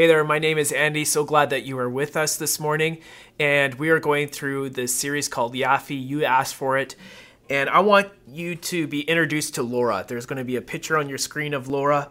Hey there, my name is Andy. So glad that you are with us this morning. And we are going through this series called Yafi. You asked for it. And I want you to be introduced to Laura. There's going to be a picture on your screen of Laura.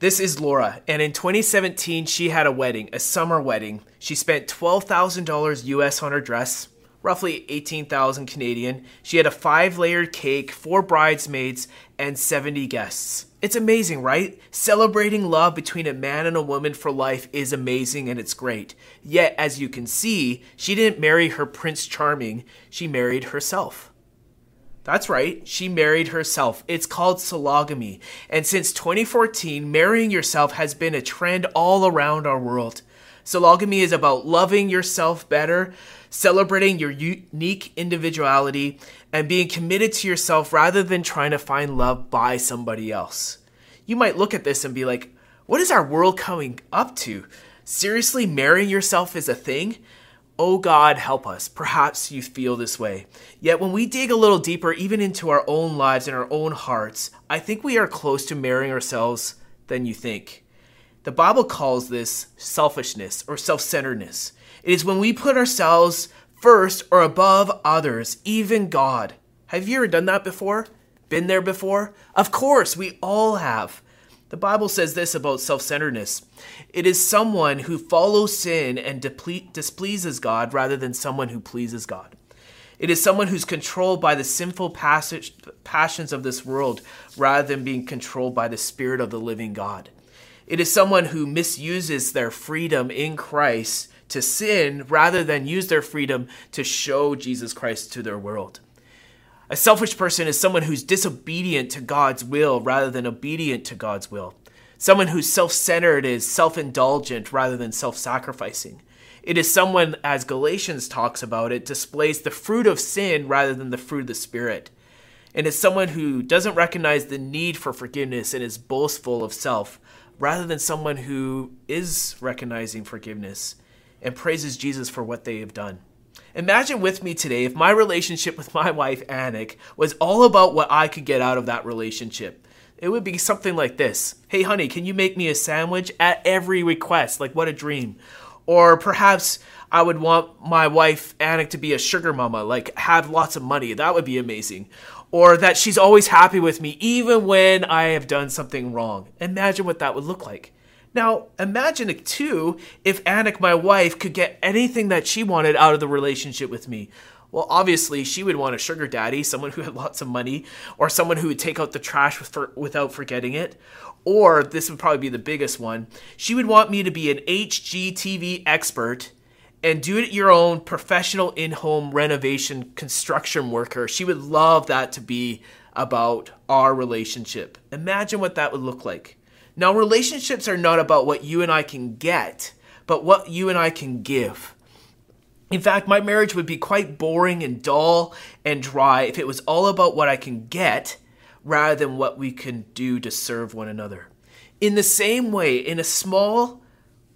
This is Laura. And in 2017, she had a wedding, a summer wedding. She spent $12,000 US on her dress roughly 18,000 Canadian. She had a five layered cake, four bridesmaids, and 70 guests. It's amazing, right? Celebrating love between a man and a woman for life is amazing and it's great. Yet, as you can see, she didn't marry her Prince Charming, she married herself. That's right, she married herself. It's called sologamy. And since 2014, marrying yourself has been a trend all around our world. Sologamy is about loving yourself better, celebrating your unique individuality, and being committed to yourself rather than trying to find love by somebody else. You might look at this and be like, what is our world coming up to? Seriously, marrying yourself is a thing? Oh God, help us. Perhaps you feel this way. Yet when we dig a little deeper, even into our own lives and our own hearts, I think we are close to marrying ourselves than you think. The Bible calls this selfishness or self centeredness. It is when we put ourselves first or above others, even God. Have you ever done that before? Been there before? Of course, we all have. The Bible says this about self centeredness it is someone who follows sin and deple- displeases God rather than someone who pleases God. It is someone who's controlled by the sinful passage, passions of this world rather than being controlled by the Spirit of the living God. It is someone who misuses their freedom in Christ to sin rather than use their freedom to show Jesus Christ to their world. A selfish person is someone who's disobedient to God's will rather than obedient to God's will. Someone who's self centered is self indulgent rather than self sacrificing. It is someone, as Galatians talks about it, displays the fruit of sin rather than the fruit of the Spirit. And is someone who doesn't recognize the need for forgiveness and is boastful of self rather than someone who is recognizing forgiveness and praises Jesus for what they have done. Imagine with me today if my relationship with my wife, Anik, was all about what I could get out of that relationship. It would be something like this Hey, honey, can you make me a sandwich at every request? Like, what a dream. Or perhaps I would want my wife, Anik, to be a sugar mama, like, have lots of money. That would be amazing. Or that she's always happy with me, even when I have done something wrong. Imagine what that would look like. Now, imagine it too if Anik, my wife, could get anything that she wanted out of the relationship with me. Well, obviously, she would want a sugar daddy, someone who had lots of money, or someone who would take out the trash for, without forgetting it. Or, this would probably be the biggest one, she would want me to be an HGTV expert and do it your own professional in home renovation construction worker. She would love that to be about our relationship. Imagine what that would look like. Now, relationships are not about what you and I can get, but what you and I can give. In fact, my marriage would be quite boring and dull and dry if it was all about what I can get rather than what we can do to serve one another. In the same way, in a small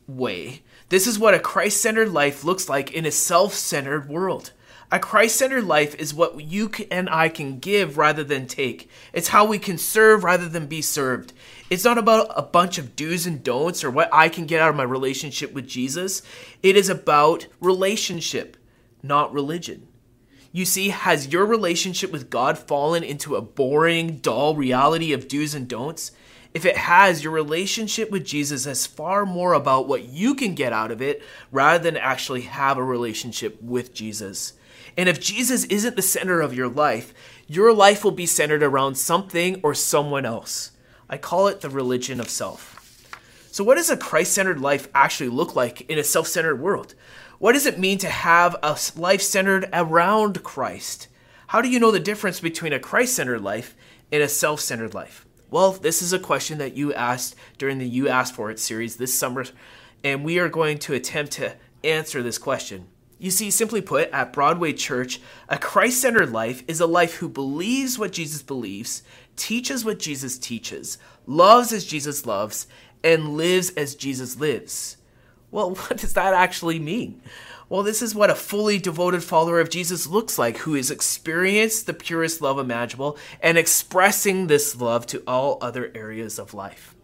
way, this is what a Christ centered life looks like in a self centered world. A Christ centered life is what you and I can give rather than take. It's how we can serve rather than be served. It's not about a bunch of do's and don'ts or what I can get out of my relationship with Jesus. It is about relationship, not religion. You see, has your relationship with God fallen into a boring, dull reality of do's and don'ts? If it has, your relationship with Jesus is far more about what you can get out of it rather than actually have a relationship with Jesus. And if Jesus isn't the center of your life, your life will be centered around something or someone else. I call it the religion of self. So, what does a Christ centered life actually look like in a self centered world? What does it mean to have a life centered around Christ? How do you know the difference between a Christ centered life and a self centered life? Well, this is a question that you asked during the You Asked For It series this summer, and we are going to attempt to answer this question. You see, simply put, at Broadway Church, a Christ centered life is a life who believes what Jesus believes, teaches what Jesus teaches, loves as Jesus loves, and lives as Jesus lives. Well, what does that actually mean? Well, this is what a fully devoted follower of Jesus looks like, who has experienced the purest love imaginable and expressing this love to all other areas of life.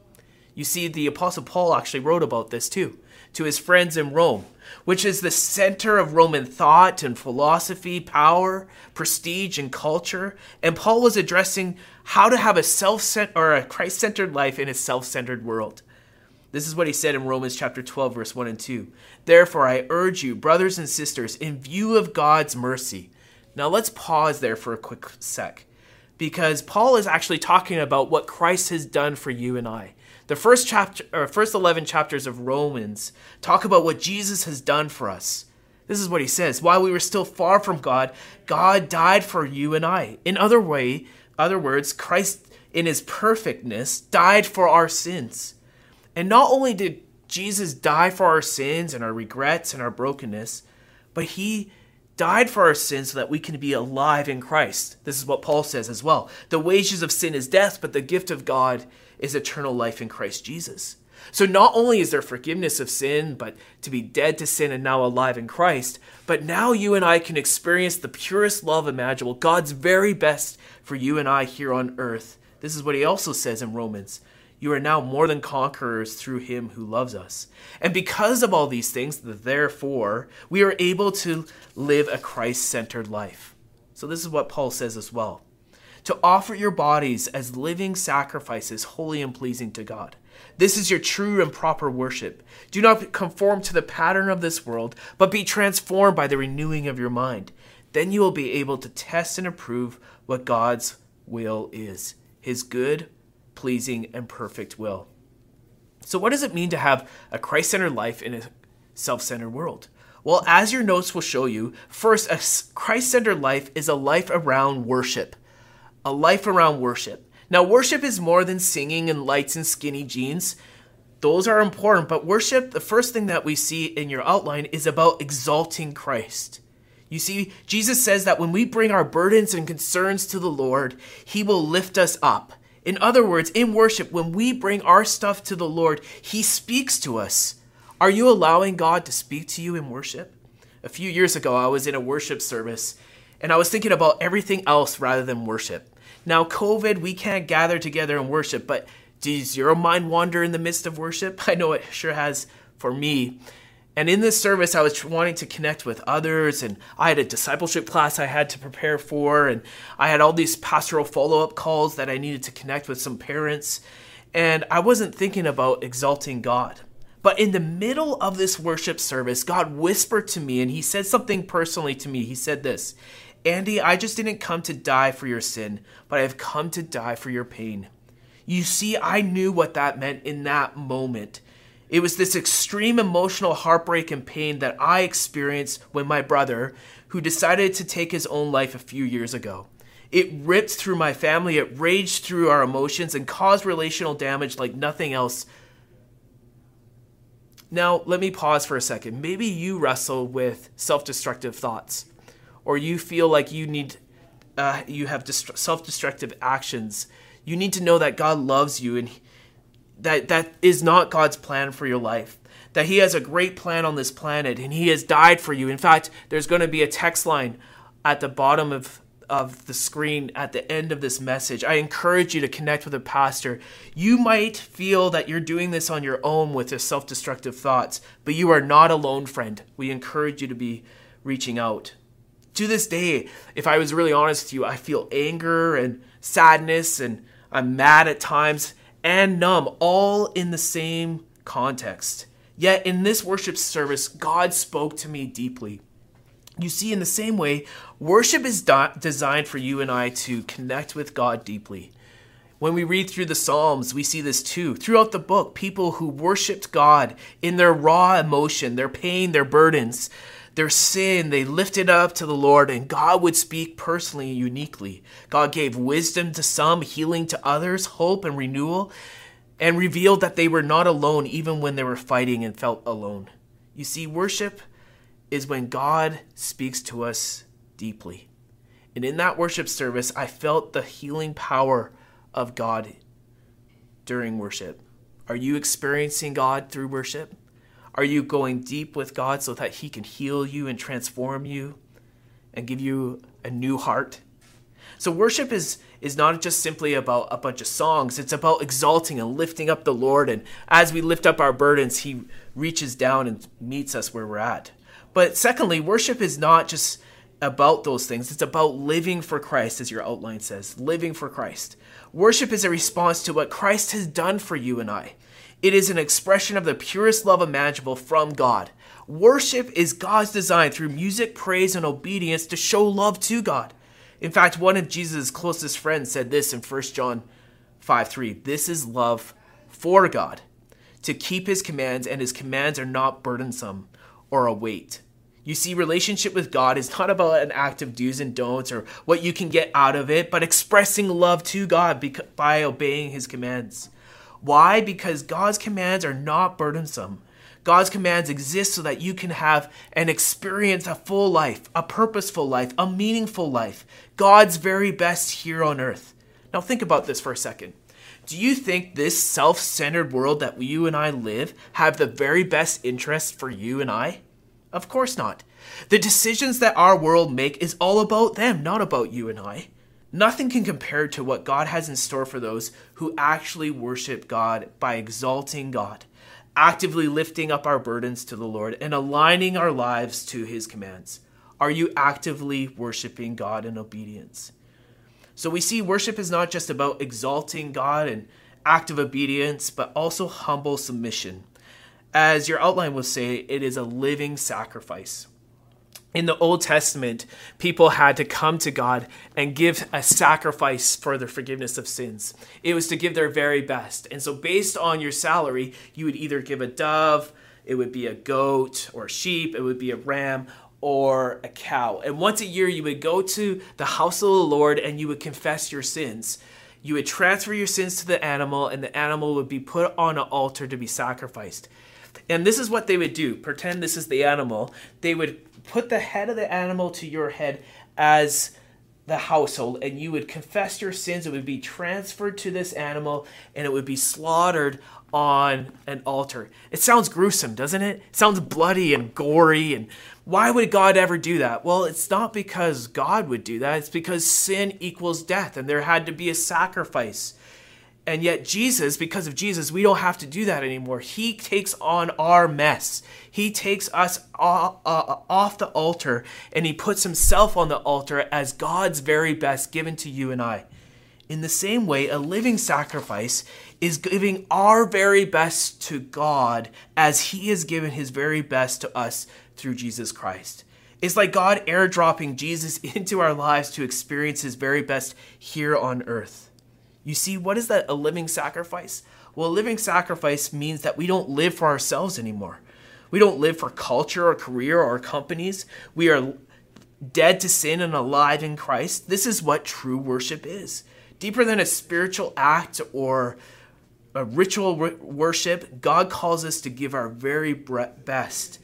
You see, the Apostle Paul actually wrote about this too to his friends in Rome, which is the center of Roman thought and philosophy, power, prestige, and culture. And Paul was addressing how to have a self or a Christ-centered life in a self-centered world. This is what he said in Romans chapter 12 verse 1 and 2. Therefore I urge you brothers and sisters in view of God's mercy. Now let's pause there for a quick sec because Paul is actually talking about what Christ has done for you and I. The first chapter or first 11 chapters of Romans talk about what Jesus has done for us. This is what he says, while we were still far from God, God died for you and I. In other way, other words, Christ in his perfectness died for our sins. And not only did Jesus die for our sins and our regrets and our brokenness, but he died for our sins so that we can be alive in Christ. This is what Paul says as well. The wages of sin is death, but the gift of God is eternal life in Christ Jesus. So not only is there forgiveness of sin, but to be dead to sin and now alive in Christ, but now you and I can experience the purest love imaginable, God's very best for you and I here on earth. This is what he also says in Romans. You are now more than conquerors through him who loves us. And because of all these things, therefore, we are able to live a Christ centered life. So, this is what Paul says as well to offer your bodies as living sacrifices, holy and pleasing to God. This is your true and proper worship. Do not conform to the pattern of this world, but be transformed by the renewing of your mind. Then you will be able to test and approve what God's will is his good, pleasing, and perfect will. So, what does it mean to have a Christ centered life in a self centered world? Well, as your notes will show you, first, a Christ centered life is a life around worship a life around worship. Now, worship is more than singing and lights and skinny jeans. Those are important, but worship, the first thing that we see in your outline, is about exalting Christ. You see, Jesus says that when we bring our burdens and concerns to the Lord, He will lift us up. In other words, in worship, when we bring our stuff to the Lord, He speaks to us. Are you allowing God to speak to you in worship? A few years ago, I was in a worship service and I was thinking about everything else rather than worship. Now, COVID, we can't gather together and worship, but does your mind wander in the midst of worship? I know it sure has for me. And in this service, I was wanting to connect with others, and I had a discipleship class I had to prepare for, and I had all these pastoral follow up calls that I needed to connect with some parents, and I wasn't thinking about exalting God. But in the middle of this worship service, God whispered to me, and He said something personally to me. He said this Andy, I just didn't come to die for your sin, but I have come to die for your pain. You see, I knew what that meant in that moment. It was this extreme emotional heartbreak and pain that I experienced when my brother, who decided to take his own life a few years ago. It ripped through my family, it raged through our emotions, and caused relational damage like nothing else. Now, let me pause for a second. Maybe you wrestle with self destructive thoughts or you feel like you need uh, you have dest- self-destructive actions you need to know that god loves you and that that is not god's plan for your life that he has a great plan on this planet and he has died for you in fact there's going to be a text line at the bottom of of the screen at the end of this message. I encourage you to connect with a pastor. You might feel that you're doing this on your own with your self destructive thoughts, but you are not alone, friend. We encourage you to be reaching out to this day, if I was really honest with you, I feel anger and sadness and I'm mad at times and numb, all in the same context. Yet in this worship service, God spoke to me deeply. You see, in the same way, worship is designed for you and I to connect with God deeply. When we read through the Psalms, we see this too. Throughout the book, people who worshiped God in their raw emotion, their pain, their burdens, their sin, they lifted up to the Lord, and God would speak personally and uniquely. God gave wisdom to some, healing to others, hope and renewal, and revealed that they were not alone even when they were fighting and felt alone. You see, worship is when God speaks to us deeply. And in that worship service, I felt the healing power of God during worship. Are you experiencing God through worship? Are you going deep with God so that He can heal you and transform you and give you a new heart? So worship is is not just simply about a bunch of songs, it's about exalting and lifting up the Lord. And as we lift up our burdens, He reaches down and meets us where we're at. But secondly, worship is not just about those things, it's about living for Christ, as your outline says living for Christ. Worship is a response to what Christ has done for you and I. It is an expression of the purest love imaginable from God. Worship is God's design through music, praise, and obedience to show love to God. In fact, one of Jesus' closest friends said this in 1 John 5 3. This is love for God, to keep his commands, and his commands are not burdensome or a weight. You see, relationship with God is not about an act of do's and don'ts or what you can get out of it, but expressing love to God by obeying his commands. Why? Because God's commands are not burdensome. God's commands exist so that you can have and experience a full life, a purposeful life, a meaningful life, God's very best here on earth. Now, think about this for a second. Do you think this self centered world that you and I live have the very best interest for you and I? Of course not. The decisions that our world make is all about them, not about you and I. Nothing can compare to what God has in store for those who actually worship God by exalting God, actively lifting up our burdens to the Lord, and aligning our lives to His commands. Are you actively worshiping God in obedience? So we see worship is not just about exalting God and active obedience, but also humble submission. As your outline will say, it is a living sacrifice in the Old Testament, people had to come to God and give a sacrifice for the forgiveness of sins. It was to give their very best. And so, based on your salary, you would either give a dove, it would be a goat or a sheep, it would be a ram or a cow. And once a year, you would go to the house of the Lord and you would confess your sins. You would transfer your sins to the animal, and the animal would be put on an altar to be sacrificed. And this is what they would do. Pretend this is the animal. They would put the head of the animal to your head as the household and you would confess your sins. It would be transferred to this animal and it would be slaughtered on an altar. It sounds gruesome doesn't it? it sounds bloody and gory and why would god ever do that? Well it's not because god would do that. It's because sin equals death and there had to be a sacrifice and yet, Jesus, because of Jesus, we don't have to do that anymore. He takes on our mess. He takes us uh, uh, off the altar and he puts himself on the altar as God's very best given to you and I. In the same way, a living sacrifice is giving our very best to God as he has given his very best to us through Jesus Christ. It's like God airdropping Jesus into our lives to experience his very best here on earth. You see, what is that? A living sacrifice? Well, a living sacrifice means that we don't live for ourselves anymore. We don't live for culture or career or companies. We are dead to sin and alive in Christ. This is what true worship is. Deeper than a spiritual act or a ritual worship, God calls us to give our very best,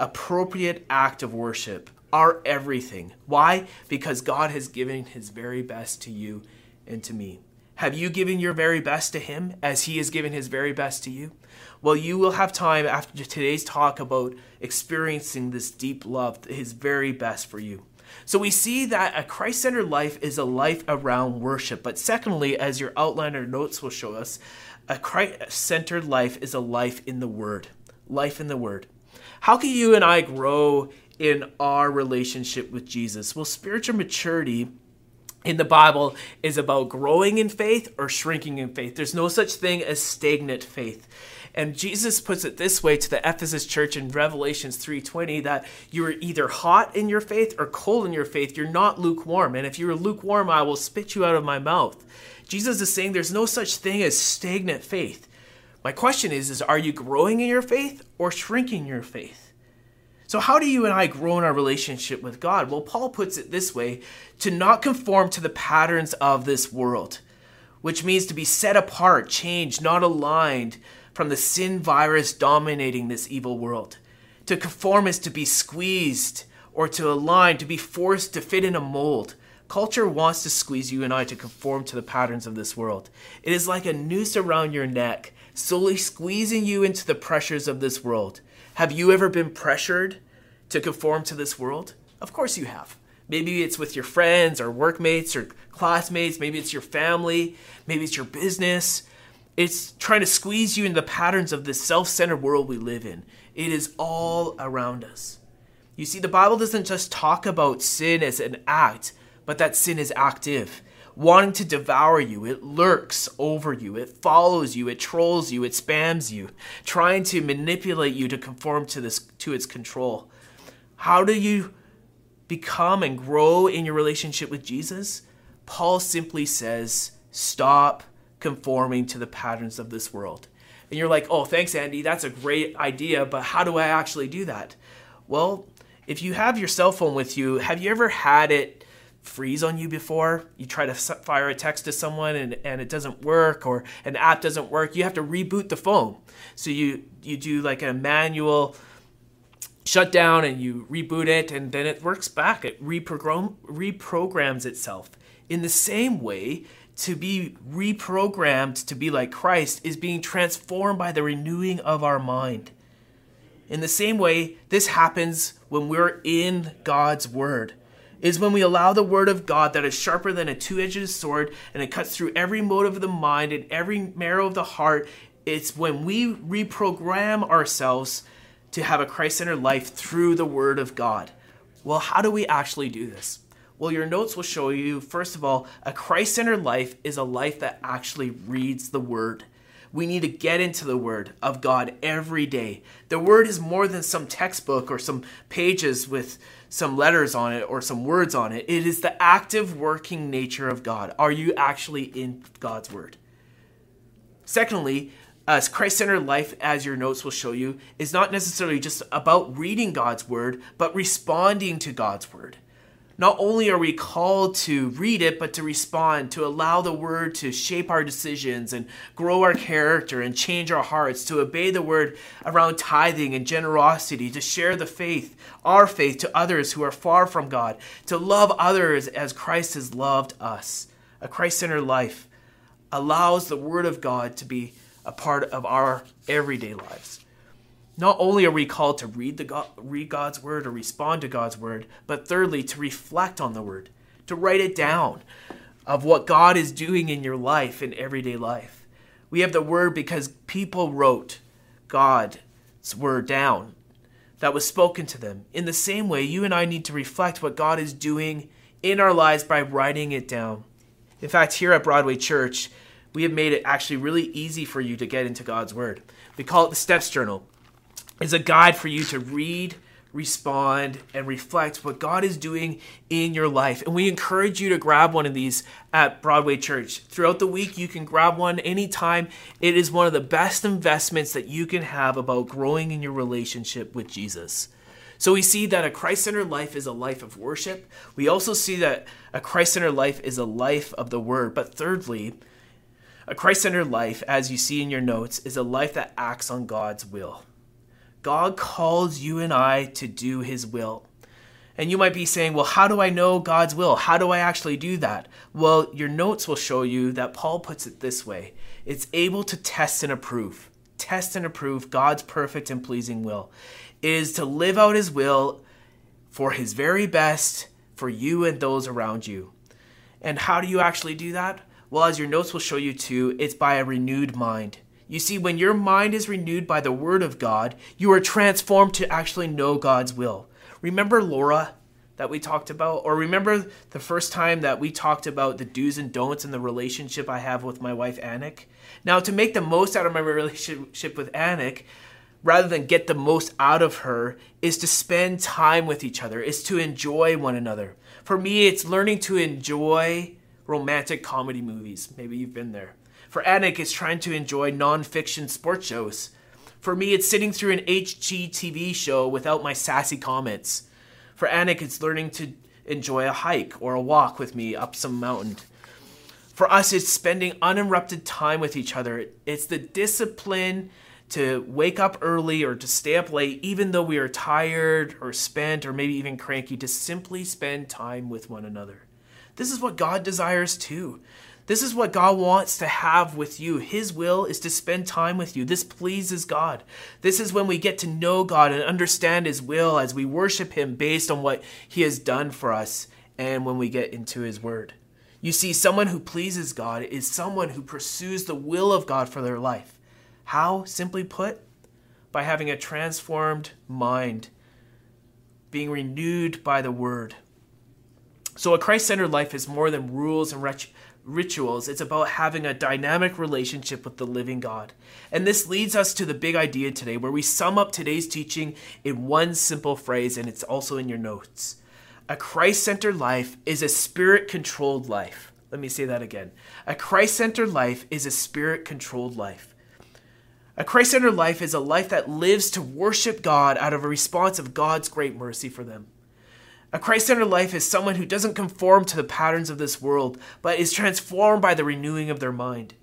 appropriate act of worship, our everything. Why? Because God has given his very best to you and to me. Have you given your very best to Him as He has given His very best to you? Well, you will have time after today's talk about experiencing this deep love, His very best for you. So we see that a Christ centered life is a life around worship. But secondly, as your outline or notes will show us, a Christ centered life is a life in the Word. Life in the Word. How can you and I grow in our relationship with Jesus? Well, spiritual maturity in the Bible is about growing in faith or shrinking in faith. There's no such thing as stagnant faith. And Jesus puts it this way to the Ephesus church in Revelations 3:20 that you're either hot in your faith or cold in your faith. You're not lukewarm. And if you're lukewarm, I will spit you out of my mouth. Jesus is saying there's no such thing as stagnant faith. My question is is are you growing in your faith or shrinking your faith? So, how do you and I grow in our relationship with God? Well, Paul puts it this way to not conform to the patterns of this world, which means to be set apart, changed, not aligned from the sin virus dominating this evil world. To conform is to be squeezed or to align, to be forced to fit in a mold. Culture wants to squeeze you and I to conform to the patterns of this world. It is like a noose around your neck, slowly squeezing you into the pressures of this world. Have you ever been pressured to conform to this world? Of course you have. Maybe it's with your friends or workmates or classmates. Maybe it's your family. Maybe it's your business. It's trying to squeeze you into the patterns of this self centered world we live in. It is all around us. You see, the Bible doesn't just talk about sin as an act, but that sin is active, wanting to devour you. It lurks over you, it follows you, it trolls you, it spams you, trying to manipulate you to conform to this to its control. How do you become and grow in your relationship with Jesus? Paul simply says, stop conforming to the patterns of this world. And you're like, oh, thanks, Andy. That's a great idea, but how do I actually do that? Well, if you have your cell phone with you, have you ever had it freeze on you before? You try to fire a text to someone and, and it doesn't work, or an app doesn't work. You have to reboot the phone. So you, you do like a manual shutdown and you reboot it, and then it works back. It reprogram, reprograms itself. In the same way, to be reprogrammed to be like Christ is being transformed by the renewing of our mind. In the same way, this happens when we're in God's Word. Is when we allow the Word of God that is sharper than a two edged sword and it cuts through every motive of the mind and every marrow of the heart. It's when we reprogram ourselves to have a Christ centered life through the Word of God. Well, how do we actually do this? Well, your notes will show you, first of all, a Christ centered life is a life that actually reads the Word. We need to get into the Word of God every day. The Word is more than some textbook or some pages with some letters on it or some words on it. It is the active working nature of God. Are you actually in God's Word? Secondly, uh, as Christ centered life, as your notes will show you, is not necessarily just about reading God's Word, but responding to God's Word not only are we called to read it, but to respond, to allow the word to shape our decisions and grow our character and change our hearts, to obey the word around tithing and generosity, to share the faith, our faith, to others who are far from God, to love others as Christ has loved us. A Christ centered life allows the word of God to be a part of our everyday lives. Not only are we called to read, the God, read God's word or respond to God's word, but thirdly, to reflect on the word, to write it down of what God is doing in your life, in everyday life. We have the word because people wrote God's word down that was spoken to them. In the same way, you and I need to reflect what God is doing in our lives by writing it down. In fact, here at Broadway Church, we have made it actually really easy for you to get into God's Word. We call it the Steps Journal is a guide for you to read, respond, and reflect what God is doing in your life. And we encourage you to grab one of these at Broadway Church. Throughout the week, you can grab one anytime. It is one of the best investments that you can have about growing in your relationship with Jesus. So we see that a Christ centered life is a life of worship. We also see that a Christ centered life is a life of the Word. But thirdly, a Christ centered life, as you see in your notes, is a life that acts on God's will. God calls you and I to do his will. And you might be saying, well, how do I know God's will? How do I actually do that? Well, your notes will show you that Paul puts it this way it's able to test and approve. Test and approve God's perfect and pleasing will. It is to live out his will for his very best for you and those around you. And how do you actually do that? Well, as your notes will show you too, it's by a renewed mind. You see, when your mind is renewed by the Word of God, you are transformed to actually know God's will. Remember Laura that we talked about? Or remember the first time that we talked about the do's and don'ts and the relationship I have with my wife, Anik? Now, to make the most out of my relationship with Anik, rather than get the most out of her, is to spend time with each other, is to enjoy one another. For me, it's learning to enjoy romantic comedy movies. Maybe you've been there. For Anik, it's trying to enjoy non-fiction sports shows. For me, it's sitting through an HGTV show without my sassy comments. For Anik, it's learning to enjoy a hike or a walk with me up some mountain. For us, it's spending uninterrupted time with each other. It's the discipline to wake up early or to stay up late, even though we are tired or spent or maybe even cranky, to simply spend time with one another. This is what God desires too. This is what God wants to have with you. His will is to spend time with you. This pleases God. This is when we get to know God and understand His will as we worship Him based on what He has done for us and when we get into His Word. You see, someone who pleases God is someone who pursues the will of God for their life. How, simply put? By having a transformed mind, being renewed by the Word. So, a Christ centered life is more than rules and rituals, it's about having a dynamic relationship with the living God. And this leads us to the big idea today, where we sum up today's teaching in one simple phrase, and it's also in your notes. A Christ centered life is a spirit controlled life. Let me say that again. A Christ centered life is a spirit controlled life. A Christ centered life is a life that lives to worship God out of a response of God's great mercy for them. A Christ centered life is someone who doesn't conform to the patterns of this world, but is transformed by the renewing of their mind.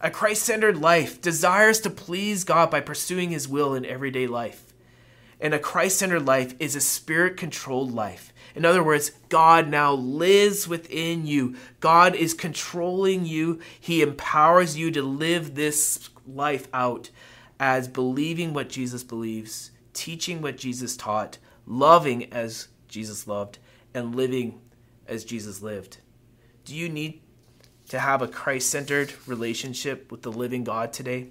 A Christ centered life desires to please God by pursuing His will in everyday life. And a Christ centered life is a spirit controlled life. In other words, God now lives within you. God is controlling you. He empowers you to live this life out as believing what Jesus believes, teaching what Jesus taught, loving as Jesus loved and living as Jesus lived. Do you need to have a Christ centered relationship with the living God today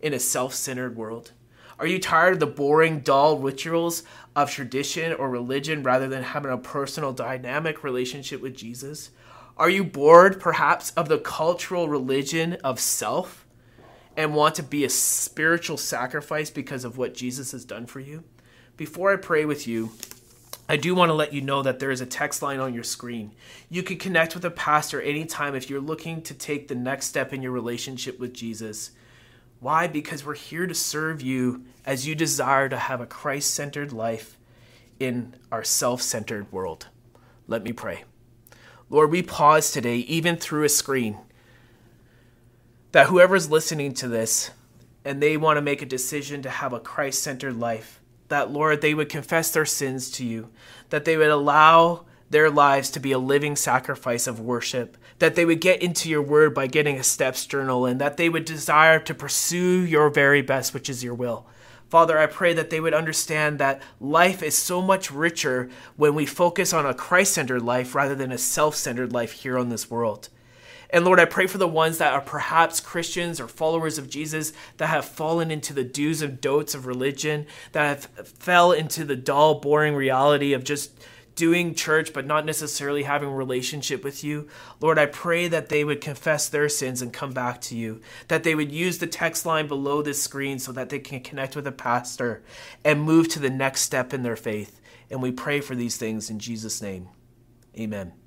in a self centered world? Are you tired of the boring, dull rituals of tradition or religion rather than having a personal, dynamic relationship with Jesus? Are you bored, perhaps, of the cultural religion of self and want to be a spiritual sacrifice because of what Jesus has done for you? Before I pray with you, I do want to let you know that there is a text line on your screen. You can connect with a pastor anytime if you're looking to take the next step in your relationship with Jesus. Why? Because we're here to serve you as you desire to have a Christ centered life in our self centered world. Let me pray. Lord, we pause today, even through a screen, that whoever's listening to this and they want to make a decision to have a Christ centered life, that, Lord, they would confess their sins to you, that they would allow their lives to be a living sacrifice of worship, that they would get into your word by getting a steps journal, and that they would desire to pursue your very best, which is your will. Father, I pray that they would understand that life is so much richer when we focus on a Christ centered life rather than a self centered life here on this world. And Lord, I pray for the ones that are perhaps Christians or followers of Jesus that have fallen into the do's and don'ts of religion, that have fell into the dull, boring reality of just doing church but not necessarily having a relationship with you. Lord, I pray that they would confess their sins and come back to you, that they would use the text line below this screen so that they can connect with a pastor and move to the next step in their faith. And we pray for these things in Jesus' name. Amen.